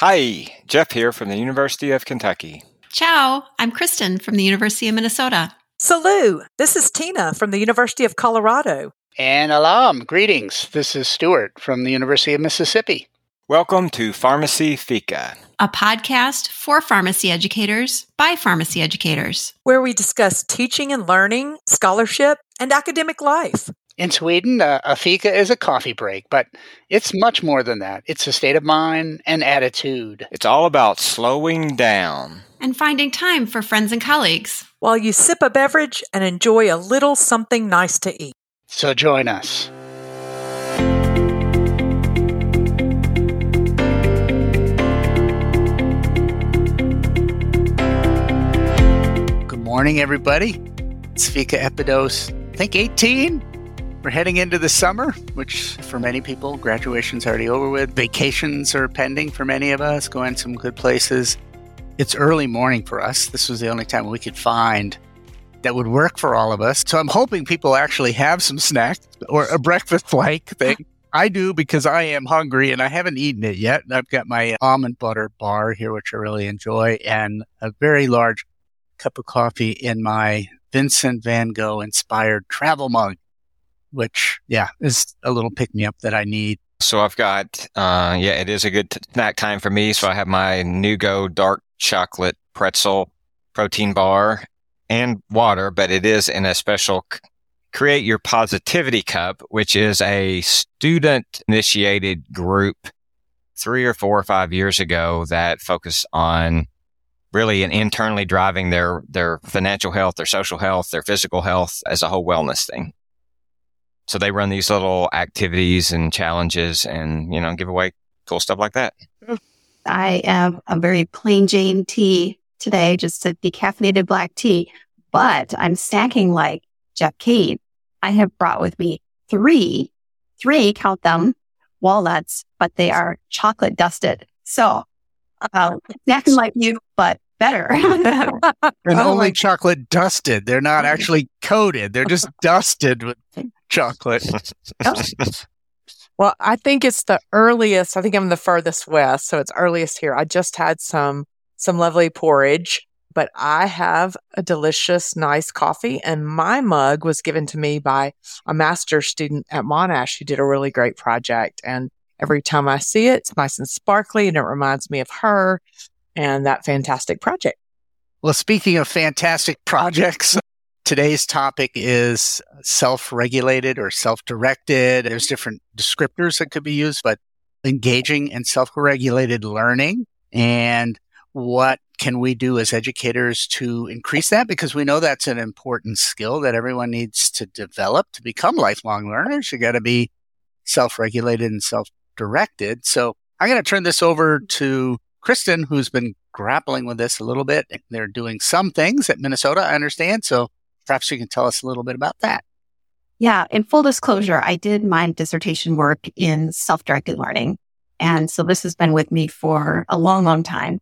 Hi, Jeff here from the University of Kentucky. Ciao, I'm Kristin from the University of Minnesota. Salut, this is Tina from the University of Colorado. And alam, greetings. This is Stuart from the University of Mississippi. Welcome to Pharmacy Fika, a podcast for pharmacy educators by pharmacy educators, where we discuss teaching and learning, scholarship, and academic life. In Sweden, uh, a fika is a coffee break, but it's much more than that. It's a state of mind and attitude. It's all about slowing down and finding time for friends and colleagues while you sip a beverage and enjoy a little something nice to eat. So join us. Good morning, everybody. It's Fika Epidose, I think 18. We're heading into the summer, which for many people, graduation's already over with. Vacations are pending for many of us, going some good places. It's early morning for us. This was the only time we could find that would work for all of us. So I'm hoping people actually have some snacks or a breakfast like thing. I do because I am hungry and I haven't eaten it yet. I've got my almond butter bar here, which I really enjoy, and a very large cup of coffee in my Vincent van Gogh inspired travel mug which yeah is a little pick me up that I need. So I've got uh, yeah, it is a good snack time for me. So I have my NuGo dark chocolate pretzel protein bar and water, but it is in a special c- create your positivity cup, which is a student initiated group three or four or five years ago that focused on really and internally driving their their financial health, their social health, their physical health as a whole wellness thing. So they run these little activities and challenges and, you know, give away cool stuff like that. I am a very plain Jane tea today, just a decaffeinated black tea, but I'm snacking like Jeff Cain. I have brought with me three, three, count them, walnuts, but they are chocolate dusted. So, uh, snacking like you, but better. and oh, only chocolate dusted. They're not actually coated. They're just dusted with chocolate. Oh. well, I think it's the earliest. I think I'm the furthest west, so it's earliest here. I just had some some lovely porridge, but I have a delicious, nice coffee, and my mug was given to me by a master student at Monash who did a really great project. And every time I see it, it's nice and sparkly, and it reminds me of her and that fantastic project. Well, speaking of fantastic projects, Today's topic is self regulated or self directed. There's mm-hmm. different descriptors that could be used, but engaging in self regulated learning and what can we do as educators to increase that? Because we know that's an important skill that everyone needs to develop to become lifelong learners. You got to be self regulated and self directed. So I'm going to turn this over mm-hmm. to Kristin, who's been grappling with this a little bit. They're doing some things at Minnesota, I understand. So Perhaps you can tell us a little bit about that. Yeah. In full disclosure, I did my dissertation work in self-directed learning. And so this has been with me for a long, long time.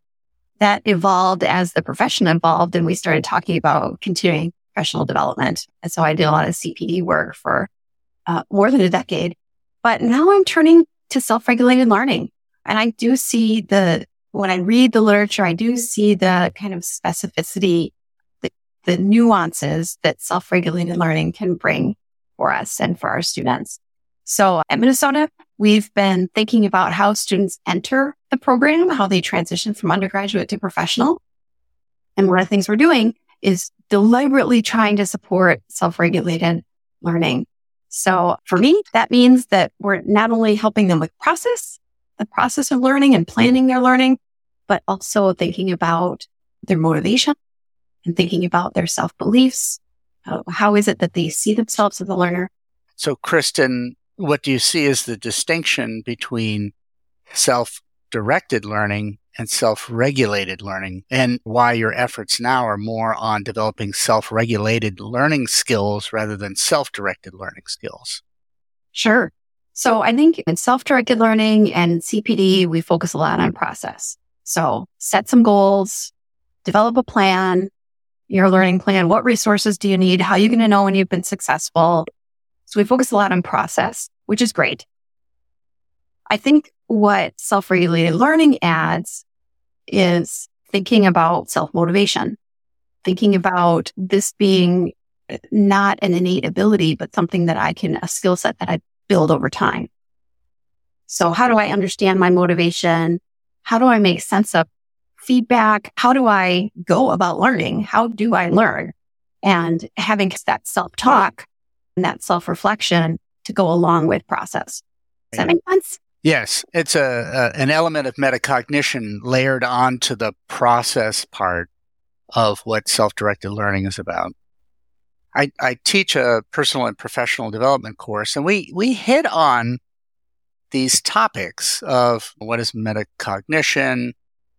That evolved as the profession evolved and we started talking about continuing professional development. And so I did a lot of CPD work for uh, more than a decade. But now I'm turning to self-regulated learning. And I do see the, when I read the literature, I do see the kind of specificity the nuances that self-regulated learning can bring for us and for our students. So at Minnesota, we've been thinking about how students enter the program, how they transition from undergraduate to professional. And one of the things we're doing is deliberately trying to support self-regulated learning. So for me, that means that we're not only helping them with process, the process of learning and planning their learning, but also thinking about their motivation, and thinking about their self beliefs. Uh, how is it that they see themselves as a learner? So, Kristin, what do you see as the distinction between self directed learning and self regulated learning, and why your efforts now are more on developing self regulated learning skills rather than self directed learning skills? Sure. So, I think in self directed learning and CPD, we focus a lot on process. So, set some goals, develop a plan, your learning plan. What resources do you need? How are you going to know when you've been successful? So we focus a lot on process, which is great. I think what self regulated learning adds is thinking about self motivation, thinking about this being eh, not an innate ability, but something that I can, a skill set that I build over time. So how do I understand my motivation? How do I make sense of feedback? How do I go about learning? How do I learn? And having that self talk and that self reflection to go along with process. Does that make sense? Yes, it's a, a, an element of metacognition layered onto the process part of what self-directed learning is about. I, I teach a personal and professional development course, and we we hit on these topics of what is metacognition,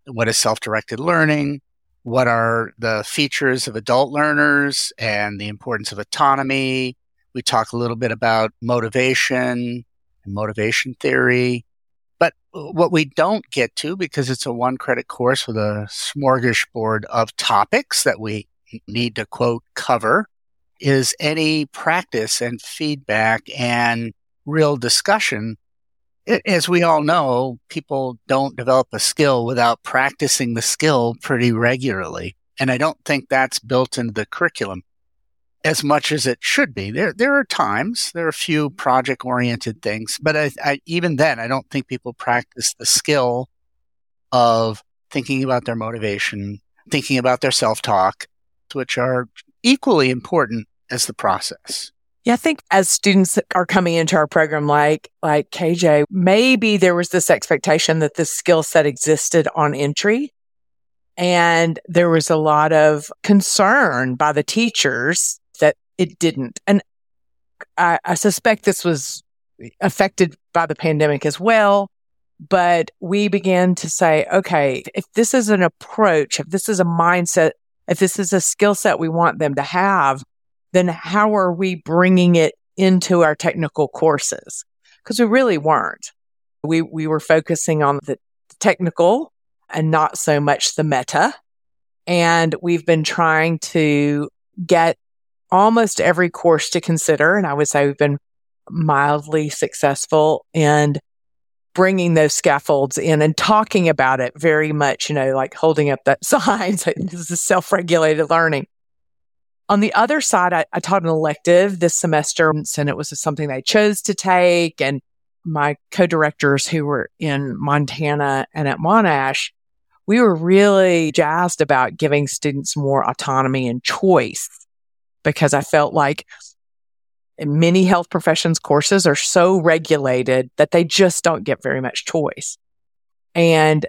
what is self-directed learning, what are the features of adult learners, and the importance of autonomy. We talk a little bit about motivation, and motivation theory. But what we don't get to, because it's a one credit course with a smorgasbord of topics that we need to quote cover, is any practice and feedback and real discussion. As we all know, people don't develop a skill without practicing the skill pretty regularly. And I don't think that's built into the curriculum as much as it should be. There, there are times, there are a few project oriented things, but I, I, even then, I don't think people practice the skill of thinking about their motivation, thinking about their self talk, which are equally important as the process. Yeah, I think as students are coming into our program, like like KJ, maybe there was this expectation that this skill set existed on entry, and there was a lot of concern by the teachers that it didn't. And I, I suspect this was affected by the pandemic as well. But we began to say, okay, if this is an approach, if this is a mindset, if this is a skill set we want them to have, then how are we bringing it into our technical courses? Because we really weren't. We, we were focusing on the technical and not so much the meta. And we've been trying to get almost every course to consider. And I would say we've been mildly successful in bringing those scaffolds in and talking about it very much, you know, like holding up that sign. So this is self regulated learning. On the other side, I, I, taught an elective this semester and it was something they chose to take. And my co-directors who were in Montana and at Monash, we were really jazzed about giving students more autonomy and choice because I felt like many health professions courses are so regulated that they just don't get very much choice. And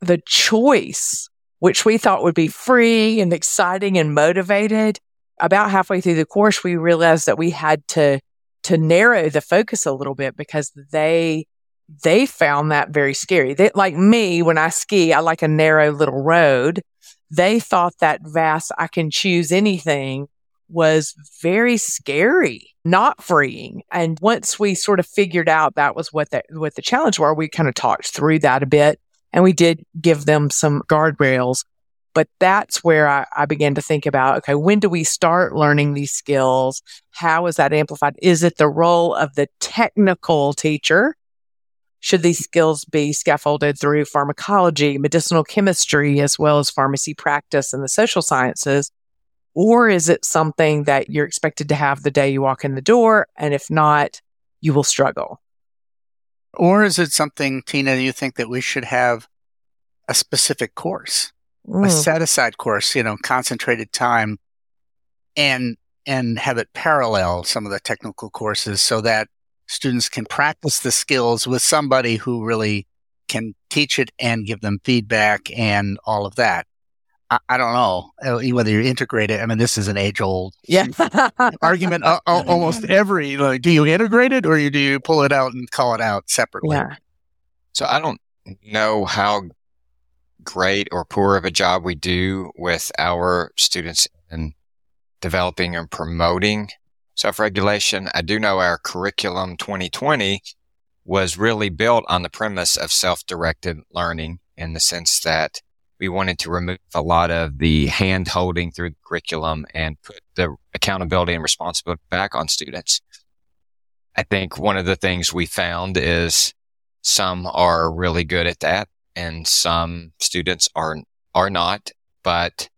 the choice, which we thought would be free and exciting and motivated, about halfway through the course, we realized that we had to, to narrow the focus a little bit because they, they found that very scary. They, like me, when I ski, I like a narrow little road they thought that vast, I can choose anything was very scary, not freeing. And once we sort of figured out that was what the, what the challenge were, we kind of talked through that a bit and we did give them some guardrails. But that's where I, I began to think about, okay, when do we start learning these skills? How is that amplified? Is it the role of the technical teacher should these skills be scaffolded through pharmacology, medicinal chemistry, as well as pharmacy practice and the social sciences? Or is it something that you're expected to have the day you walk in the door? And if not, you will struggle. Or is it something, Tina, you think that we should have a specific course, mm. a set aside course, you know, concentrated time and, and have it parallel some of the technical courses so that students can practice the skills with somebody who really can teach it and give them feedback and all of that. I, I don't know uh, whether you integrate it. I mean, this is an age old yeah. argument. Uh, almost every, like, do you integrate it or do you pull it out and call it out separately? Yeah. So I don't know how great or poor of a job we do with our students in developing and promoting self-regulation. I do know our curriculum 2020 was really built on the premise of self-directed learning in the sense that we wanted to remove a lot of the hand holding through the curriculum and put the accountability and responsibility back on students. I think one of the things we found is Some are really good at that and some students are, are not, but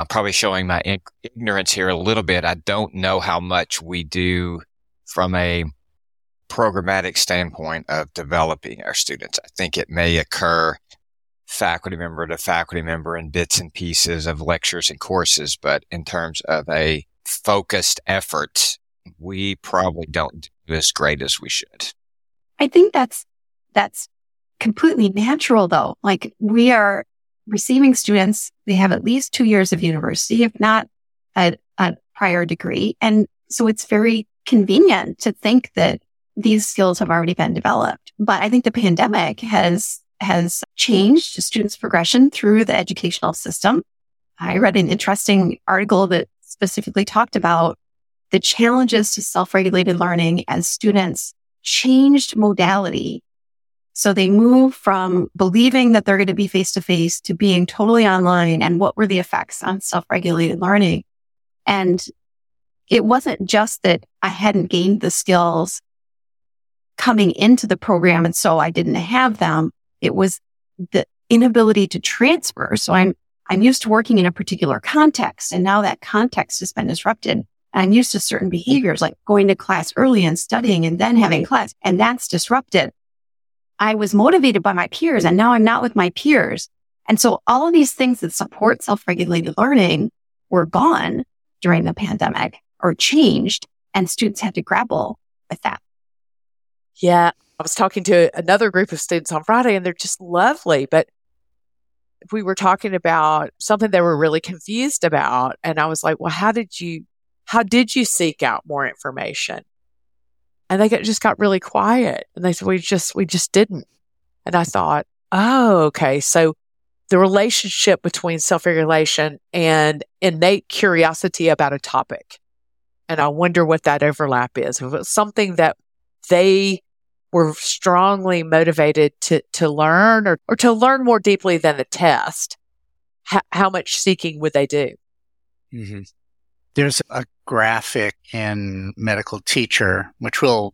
I'm probably showing my ignorance here a little bit. I don't know how much we do from a programmatic standpoint of developing our students. I think it may occur faculty member to faculty member in bits and pieces of lectures and courses, but in terms of a focused effort, we probably don't do as great as we should. I think that's that's completely natural though. Like we are receiving students, they have at least two years of university, if not a, a prior degree. And so it's very convenient to think that these skills have already been developed. But I think the pandemic has, has changed students' progression through the educational system. I read an interesting article that specifically talked about the challenges to self-regulated learning as students changed modality so they move from believing that they're going to be face to face to being totally online and what were the effects on self-regulated learning. And it wasn't just that I hadn't gained the skills coming into the program. And so I didn't have them. It was the inability to transfer. So I'm, I'm used to working in a particular context and now that context has been disrupted. I'm used to certain behaviors like going to class early and studying and then having class and that's disrupted. I was motivated by my peers and now I'm not with my peers. And so all of these things that support self-regulated learning were gone during the pandemic or changed and students had to grapple with that. Yeah. I was talking to another group of students on Friday and they're just lovely, but we were talking about something they were really confused about. And I was like, well, how did you, how did you seek out more information? and they got, just got really quiet. And they said, we just, we just didn't. And I thought, oh, okay. So the relationship between self-regulation and innate curiosity about a topic. And I wonder what that overlap is. If it's something that they were strongly motivated to, to learn or, or to learn more deeply than the test, how, much seeking would they do? Mm-hmm. There's a graphic in Medical Teacher, which we'll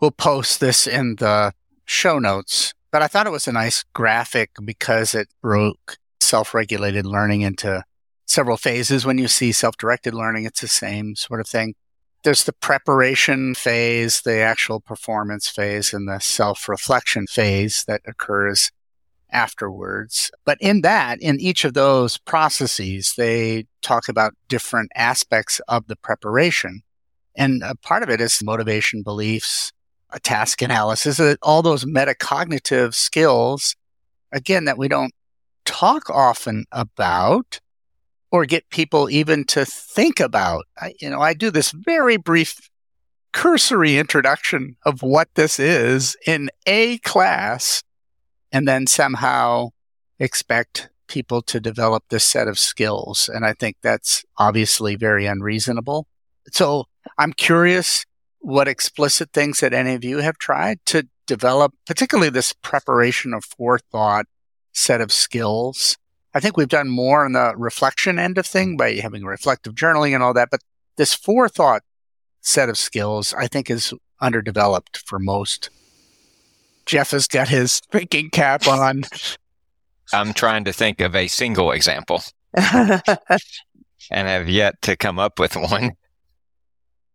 we'll post this in the show notes. But I thought it was a nice graphic because it broke self-regulated learning into several phases. When you see self-directed learning, it's the same sort of thing. There's the preparation phase, the actual performance phase, and the self-reflection phase that occurs afterwards. But in that, in each of those processes, they talk about different aspects of the preparation. And a part of it is motivation, beliefs, a task analysis, uh, all those metacognitive skills, again, that we don't talk often about or get people even to think about. I, you know, I do this very brief cursory introduction of what this is in a class and then somehow expect people to develop this set of skills. And I think that's obviously very unreasonable. So I'm curious what explicit things that any of you have tried to develop, particularly this preparation of forethought set of skills. I think we've done more on the reflection end of thing by having reflective journaling and all that, but this forethought set of skills, I think is underdeveloped for most Jeff has got his thinking cap on. I'm trying to think of a single example and have yet to come up with one.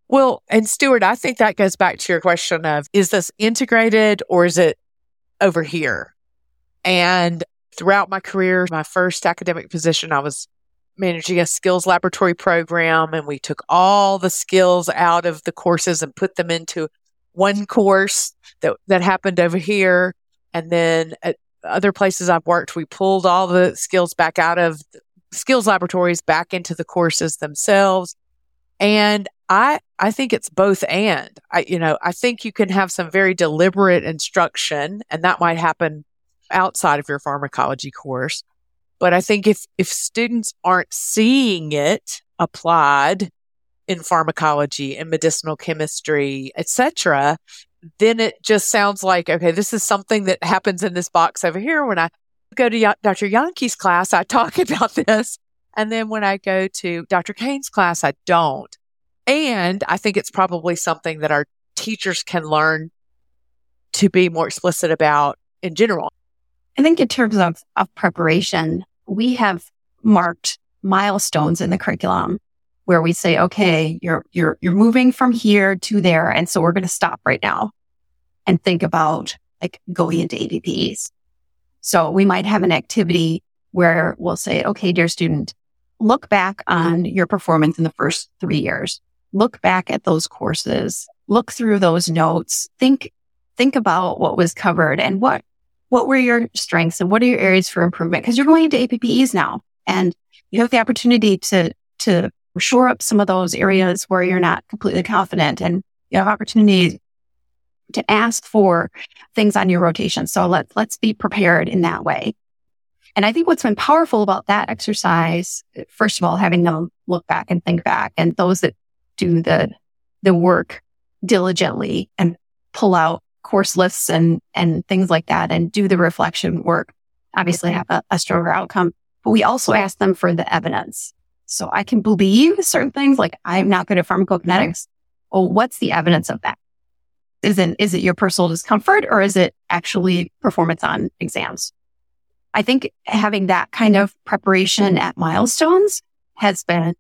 Well, and Stuart, I think that goes back to your question of is this integrated or is it over here? And throughout my career, my first academic position, I was managing a skills laboratory program and we took all the skills out of the courses and put them into one course that, that happened over here. And then at other places I've worked, we pulled all the skills back out of skills laboratories back into the courses themselves. And I, I think it's both and I, you know, I think you can have some very deliberate instruction and that might happen outside of your pharmacology course. But I think if, if students aren't seeing it applied in pharmacology and medicinal chemistry, etc., then it just sounds like, okay, this is something that happens in this box over here. When I go to Dr. Janke's class, I talk about this. And then when I go to Dr. Cain's class, I don't. And I think it's probably something that our teachers can learn to be more explicit about in general. I think in terms of, of preparation, we have marked milestones in the curriculum where we say, okay, you're, you're, you're moving from here to there. And so we're going to stop right now and think about like going into APPEs. So we might have an activity where we'll say, okay, dear student, look back on your performance in the first three years. Look back at those courses, look through those notes, think, think about what was covered and what, what were your strengths and what are your areas for improvement? Cause you're going into APPEs now and you have the opportunity to, to shore up some of those areas where you're not completely confident and you have opportunity to ask for things on your rotation. So let's, let's be prepared in that way. And I think what's been powerful about that exercise, first of all, having them look back and think back and those that do the, the work diligently and pull out course lists and, and things like that and do the reflection work, obviously have a, a stronger outcome. But we also ask them for the evidence. So I can believe certain things like I'm not good at pharmacokinetics. Well, what's the evidence of that? Is it, is it your personal discomfort or is it actually performance on exams? I think having that kind of preparation at milestones has been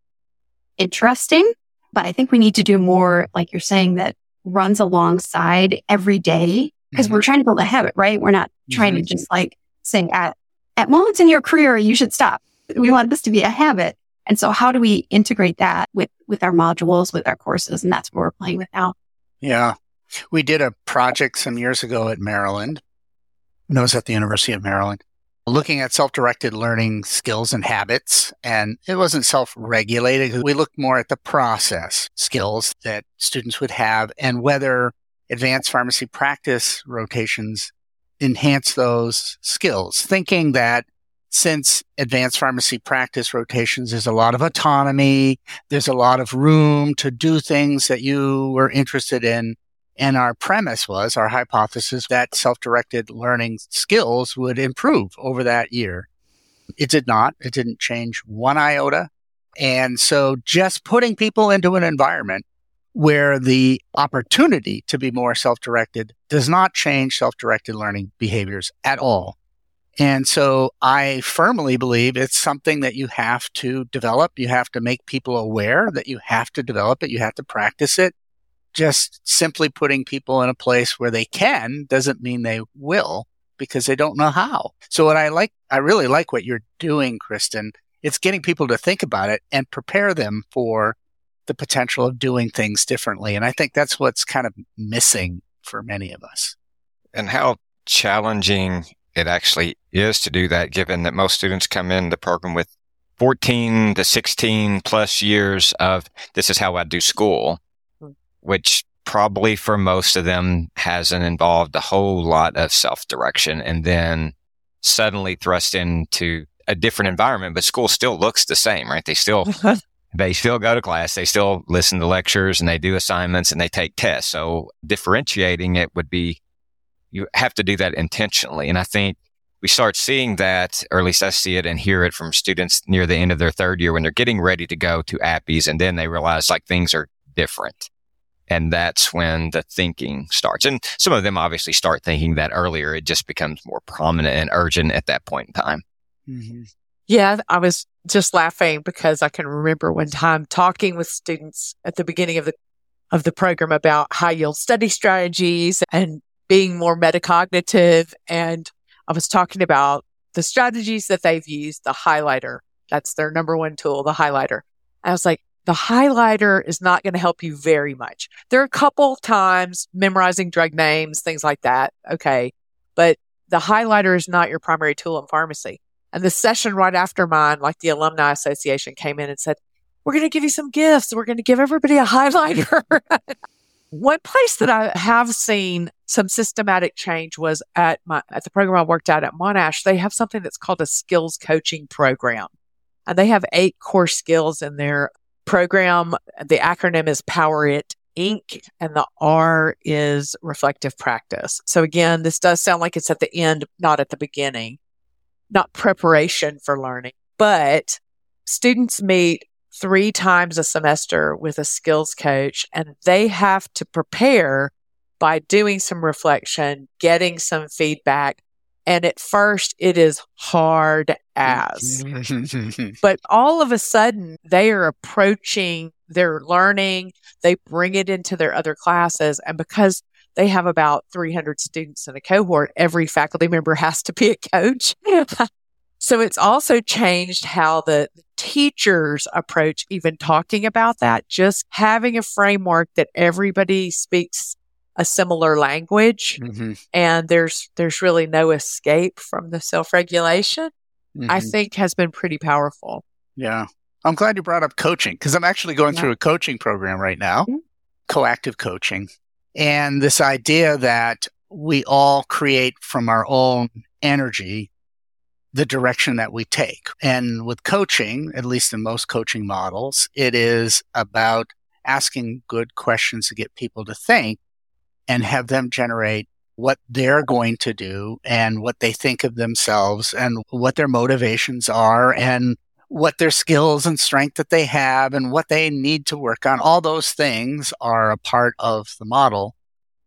interesting, but I think we need to do more, like you're saying, that runs alongside every day because mm-hmm. we're trying to build a habit, right? We're not trying mm-hmm. to just like saying at, at moments in your career, you should stop. We want this to be a habit. And so how do we integrate that with, with our modules, with our courses? And that's what we're playing with now. Yeah. We did a project some years ago at Maryland. And I was at the University of Maryland looking at self-directed learning skills and habits. And it wasn't self-regulated. We looked more at the process skills that students would have and whether advanced pharmacy practice rotations enhance those skills, thinking that since advanced pharmacy practice rotations is a lot of autonomy, there's a lot of room to do things that you were interested in and our premise was, our hypothesis, that self directed learning skills would improve over that year. It did not. It didn't change one iota. And so just putting people into an environment where the opportunity to be more self directed does not change self directed learning behaviors at all. And so I firmly believe it's something that you have to develop. You have to make people aware that you have to develop it. You have to practice it just simply putting people in a place where they can doesn't mean they will because they don't know how. So what I like, I really like what you're doing, Kristin. It's getting people to think about it and prepare them for the potential of doing things differently. And I think that's what's kind of missing for many of us. And how challenging it actually is to do that, given that most students come in the program with 14 to 16 plus years of this is how I do school which probably for most of them hasn't involved a whole lot of self direction and then suddenly thrust into a different environment, but school still looks the same, right? They still, they still go to class. They still listen to lectures and they do assignments and they take tests. So differentiating it would be, you have to do that intentionally. And I think we start seeing that, or at least I see it and hear it from students near the end of their third year when they're getting ready to go to APPEs and then they realize like things are different. And that's when the thinking starts. And some of them obviously start thinking that earlier. It just becomes more prominent and urgent at that point in time. Mm-hmm. Yeah, I was just laughing because I can remember one time talking with students at the beginning of the of the program about high yield study strategies and being more metacognitive. And I was talking about the strategies that they've used, the highlighter. That's their number one tool, the highlighter. I was like, the highlighter is not going to help you very much. There are a couple times memorizing drug names, things like that. Okay. But the highlighter is not your primary tool in pharmacy. And the session right after mine, like the Alumni Association came in and said, we're going to give you some gifts. We're going to give everybody a highlighter. One place that I have seen some systematic change was at my, at the program I worked at at Monash. They have something that's called a skills coaching program and they have eight core skills in there program, the acronym is Power It Inc. and the R is reflective practice. So again, this does sound like it's at the end, not at the beginning, not preparation for learning, but students meet three times a semester with a skills coach and they have to prepare by doing some reflection, getting some feedback. And at first, it is hard as. but all of a sudden, they are approaching their learning. They bring it into their other classes. And because they have about 300 students in a cohort, every faculty member has to be a coach. so it's also changed how the teachers approach even talking about that, just having a framework that everybody speaks a similar language mm-hmm. and there's there's really no escape from the self-regulation mm-hmm. i think has been pretty powerful yeah i'm glad you brought up coaching because i'm actually going yeah. through a coaching program right now mm-hmm. coactive coaching and this idea that we all create from our own energy the direction that we take and with coaching at least in most coaching models it is about asking good questions to get people to think and have them generate what they're going to do and what they think of themselves and what their motivations are and what their skills and strength that they have and what they need to work on. All those things are a part of the model.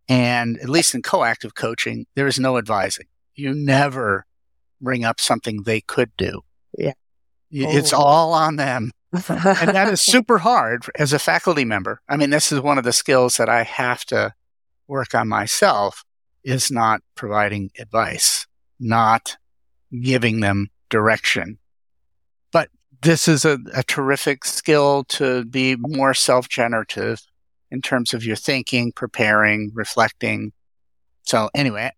And at least in coactive coaching, there is no advising. You never bring up something they could do. Yeah. Oh. It's oh. all on them. and that is super hard as a faculty member. I mean, this is one of the skills that I have to work on myself is not providing advice, not giving them direction. But this is a, a terrific skill to be more self generative in terms of your thinking, preparing, reflecting. So, anyway,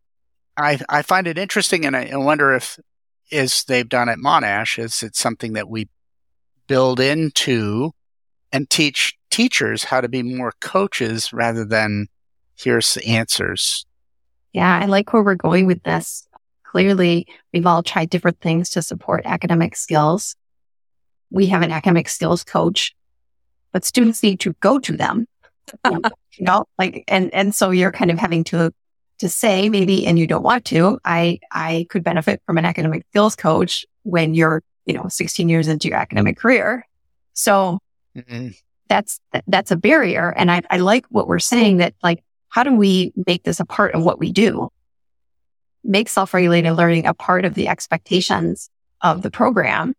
I, I find it interesting and I wonder if, as they've done at Monash, is it something that we build into and teach teachers how to be more coaches rather than here's the answers. Yeah, I like where we're going with this. Clearly, we've all tried different things to support academic skills. We have an academic skills coach, but students need to go to them. you know, like, and, and so you're kind of having to, to say maybe, and you don't want to, I, I could benefit from an academic skills coach when you're, you know, 16 years into your academic career. So mm-hmm. that's, that's a barrier. And I, I like what we're saying that like how do we make this a part of what we do? Make self-regulated learning a part of the expectations of the program.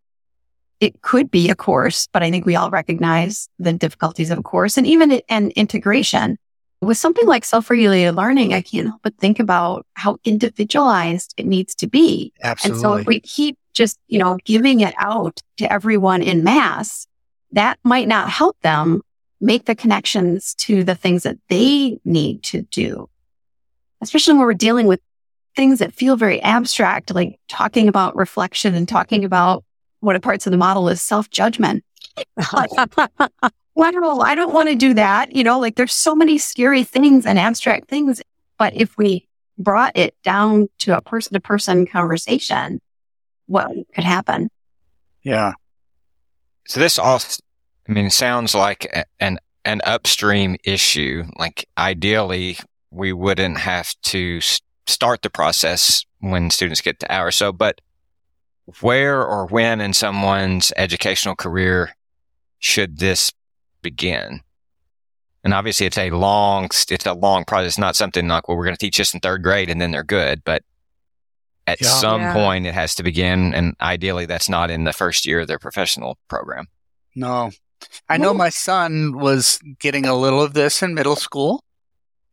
It could be a course, but I think we all recognize the difficulties of a course and even an integration. With something like self-regulated learning, I can't help but think about how individualized it needs to be. Absolutely. And so if we keep just, you know, giving it out to everyone in mass, that might not help them make the connections to the things that they need to do, especially when we're dealing with things that feel very abstract, like talking about reflection and talking about one of parts of the model is self judgment. I I don't want to do that. You know, like there's so many scary things and abstract things. But if we brought it down to a person to person conversation, what could happen? Yeah. So this all I mean, it sounds like an an upstream issue. Like ideally, we wouldn't have to start the process when students get to ours. So, but where or when in someone's educational career should this begin? And obviously, it's a long, it's a long process. It's not something like, well, we're going to teach this in third grade and then they're good. But at yeah. some yeah. point, it has to begin. And ideally, that's not in the first year of their professional program. No, I know my son was getting a little of this in middle school,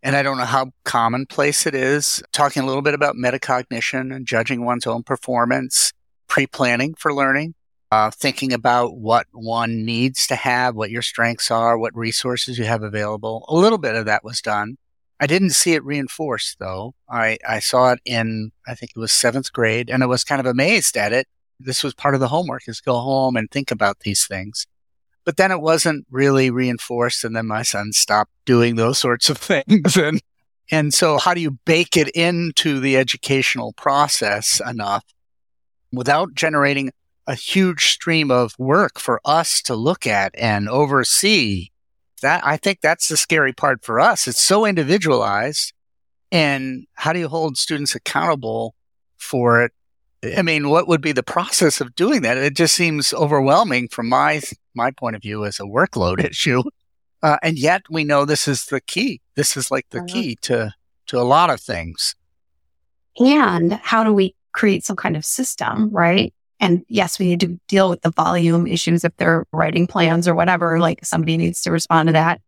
and I don't know how commonplace it is. Talking a little bit about metacognition and judging one's own performance, pre planning for learning, uh, thinking about what one needs to have, what your strengths are, what resources you have available. A little bit of that was done. I didn't see it reinforced though. I, I saw it in, I think it was seventh grade, and I was kind of amazed at it. This was part of the homework is go home and think about these things. But then it wasn't really reinforced. And then my son stopped doing those sorts of things. And, and so how do you bake it into the educational process enough without generating a huge stream of work for us to look at and oversee? That I think that's the scary part for us. It's so individualized. And how do you hold students accountable for it I mean, what would be the process of doing that? It just seems overwhelming from my my point of view as a workload issue. Uh, and yet we know this is the key. This is like the Uh-huh. key to, to a lot of things. And how do we create some kind of system, right? And yes, we need to deal with the volume issues if they're writing plans or whatever, like somebody needs to respond to that.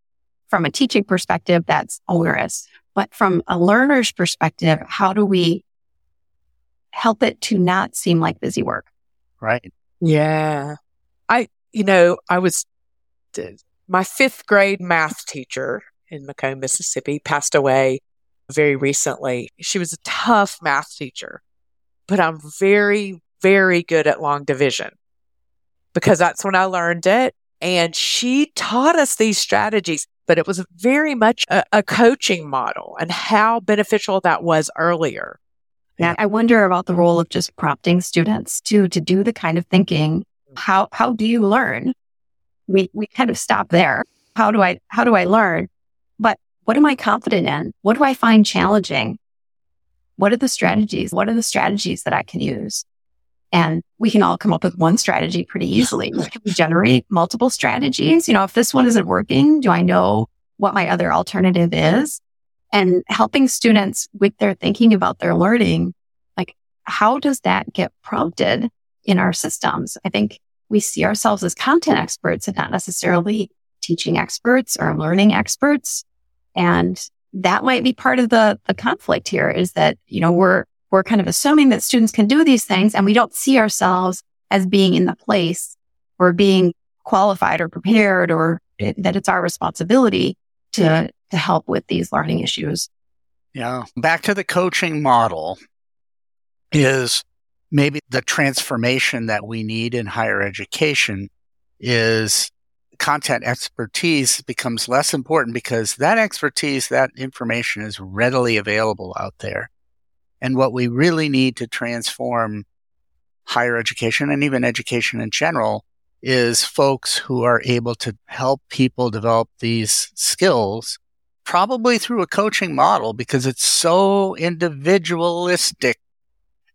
From a teaching perspective, that's onerous. But from a learner's perspective, how do we help it to not seem like busy work? Right. Yeah. I, you know, I was, my fifth grade math teacher in McComb, Mississippi passed away very recently. She was a tough math teacher, but I'm very, very good at long division because that's when I learned it. And she taught us these strategies, but it was very much a, a coaching model and how beneficial that was earlier. Now, I wonder about the role of just prompting students to to do the kind of thinking. How how do you learn? We we kind of stop there. How do I how do I learn? But what am I confident in? What do I find challenging? What are the strategies? What are the strategies that I can use? And we can all come up with one strategy pretty easily. Can we generate multiple strategies? You know, if this one isn't working, do I know what my other alternative is? And helping students with their thinking about their learning, like how does that get prompted in our systems? I think we see ourselves as content experts and not necessarily teaching experts or learning experts. And that might be part of the, the conflict here is that, you know, we're, we're kind of assuming that students can do these things and we don't see ourselves as being in the place or being qualified or prepared or it, that it's our responsibility to to help with these learning issues. Yeah. Back to the coaching model is maybe the transformation that we need in higher education is content expertise becomes less important because that expertise, that information is readily available out there. And what we really need to transform higher education and even education in general is folks who are able to help people develop these skills probably through a coaching model because it's so individualistic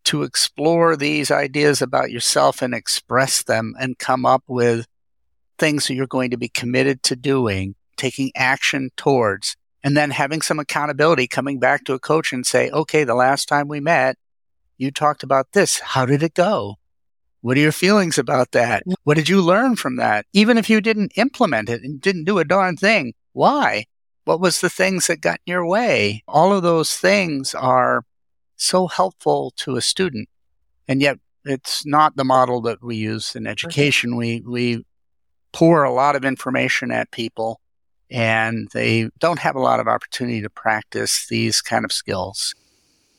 to explore these ideas about yourself and express them and come up with things that you're going to be committed to doing, taking action towards, and then having some accountability coming back to a coach and say, okay, the last time we met, you talked about this. How did it go? What are your feelings about that? Mm. What did you learn from that? Even if you didn't implement it and didn't do a darn thing, why? What was the things that got in your way? All of those things are so helpful to a student. And yet it's not the model that we use in education. We, we pour a lot of information at people and they don't have a lot of opportunity to practice these kind of skills.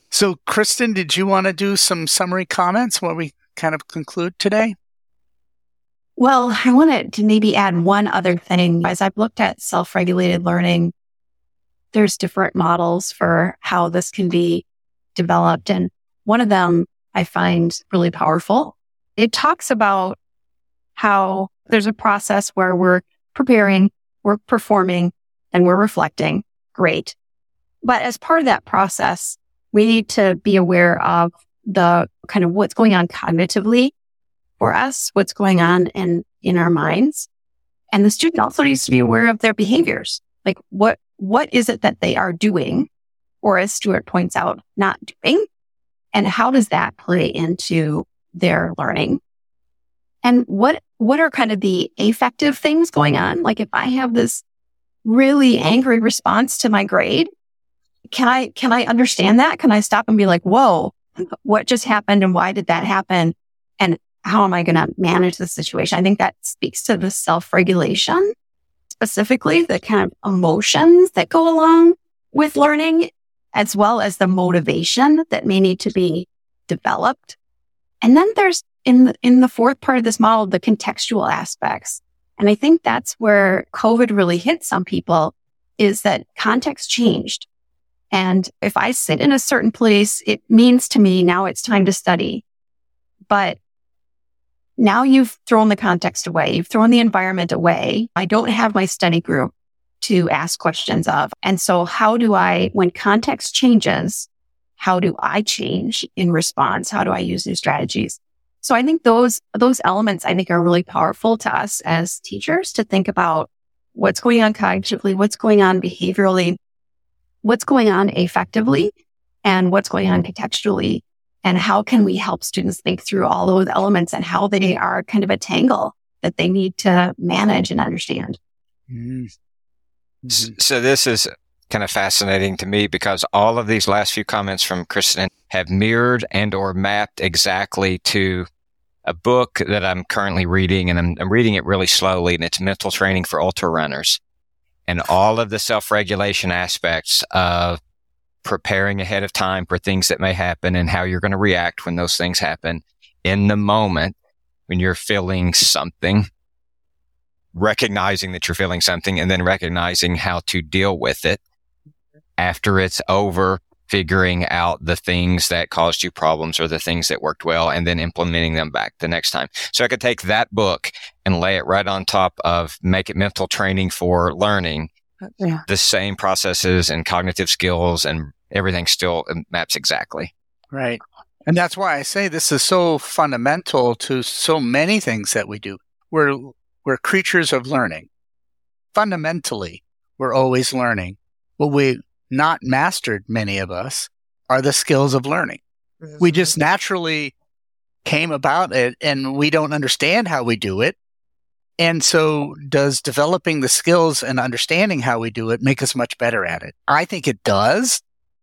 So, Kristin, did you want to do some summary comments while we kind of conclude today? Well, I wanted to maybe add one other thing. As I've looked at self regulated learning, there's different models for how this can be developed. And one of them I find really powerful. It talks about how there's a process where we're preparing, we're performing, and we're reflecting. Great. But as part of that process, we need to be aware of the kind of what's going on cognitively for us, what's going on in, in our minds. And the student also needs to be aware of their behaviors. Like what, what is it that they are doing? Or as Stuart points out, not doing. And how does that play into their learning? And what, what are kind of the affective things going on? Like if I have this really angry response to my grade, can I, can I understand that? Can I stop and be like, whoa, what just happened and why did that happen? And how am I going to manage the situation? I think that speaks to the self regulation, specifically the kind of emotions that go along with learning, as well as the motivation that may need to be developed. And then there's in the, in the fourth part of this model, the contextual aspects. And I think that's where COVID really hit some people is that context changed. And if I sit in a certain place, it means to me now it's time to study. But now you've thrown the context away. You've thrown the environment away. I don't have my study group to ask questions of. And so how do I, when context changes, how do I change in response? How do I use new strategies? So I think those, those elements I think are really powerful to us as teachers to think about what's going on cognitively, what's going on behaviorally, what's going on affectively, and what's going on contextually. And how can we help students think through all those elements and how they are kind of a tangle that they need to manage and understand. Mm. S- So this is kind of fascinating to me because all of these last few comments from Kristin have mirrored and or mapped exactly to a book that I'm currently reading and I'm, I'm reading it really slowly and it's mental training for ultra runners and all of the self-regulation aspects of preparing ahead of time for things that may happen and how you're going to react when those things happen in the moment when you're feeling something recognizing that you're feeling something and then recognizing how to deal with it after it's over, figuring out the things that caused you problems or the things that worked well and then implementing them back the next time. So I could take that book and lay it right on top of make it mental training for learning. Yeah. The same processes and cognitive skills and everything still maps exactly. Right. And that's why I say this is so fundamental to so many things that we do. We're, we're creatures of learning. Fundamentally, we're always learning. What we not mastered, many of us, are the skills of learning. We mm-hmm. just naturally came about it and we don't understand how we do it. And so does developing the skills and understanding how we do it make us much better at it? I think it does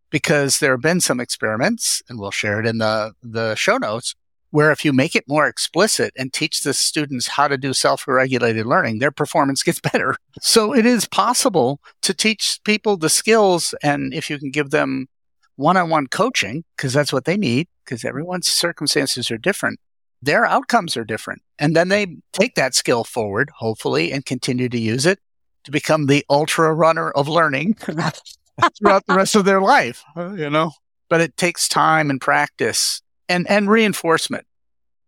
because there have been some experiments and we'll share it in the, the show notes where if you make it more explicit and teach the students how to do self-regulated learning, their performance gets better. So it is possible to teach people the skills. And if you can give them one-on-one coaching, because that's what they need, because everyone's circumstances are different, their outcomes are different. And then they take that skill forward, hopefully, and continue to use it to become the ultra runner of learning throughout the rest of their life, uh, you know. But it takes time and practice and, and reinforcement.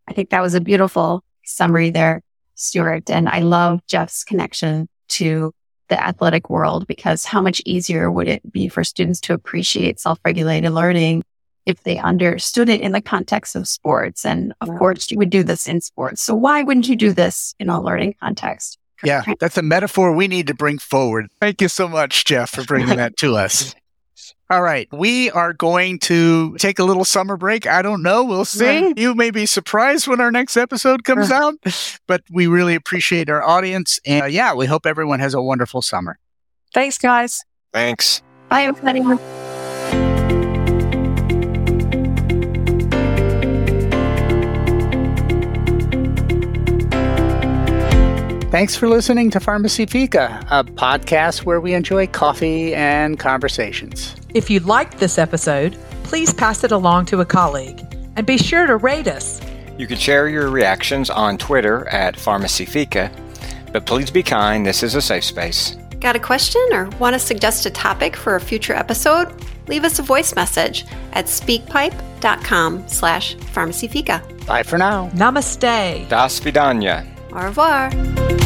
I think that was a beautiful summary there, Stuart. And I love Jeff's connection to the athletic world because how much easier would it be for students to appreciate self-regulated learning if they understood it in the context of sports? And of course, you would do this in sports. So why wouldn't you do this in a learning context? Yeah, that's a metaphor we need to bring forward. Thank you so much, Jeff, for bringing that to us. All right. We are going to take a little summer break. I don't know. We'll see. You may be surprised when our next episode comes out, but we really appreciate our audience. And uh, yeah, we hope everyone has a wonderful summer. Thanks, guys. Thanks. Bye, everybody. Thanks for listening to Pharmacy Fika, a podcast where we enjoy coffee and conversations. If you liked this episode, please pass it along to a colleague and be sure to rate us. You can share your reactions on Twitter at Pharmacy Fika, but please be kind. This is a safe space. Got a question or want to suggest a topic for a future episode? Leave us a voice message at speakpipe.com slash pharmacyfika. Bye for now. Namaste. Das vidanya. Au revoir.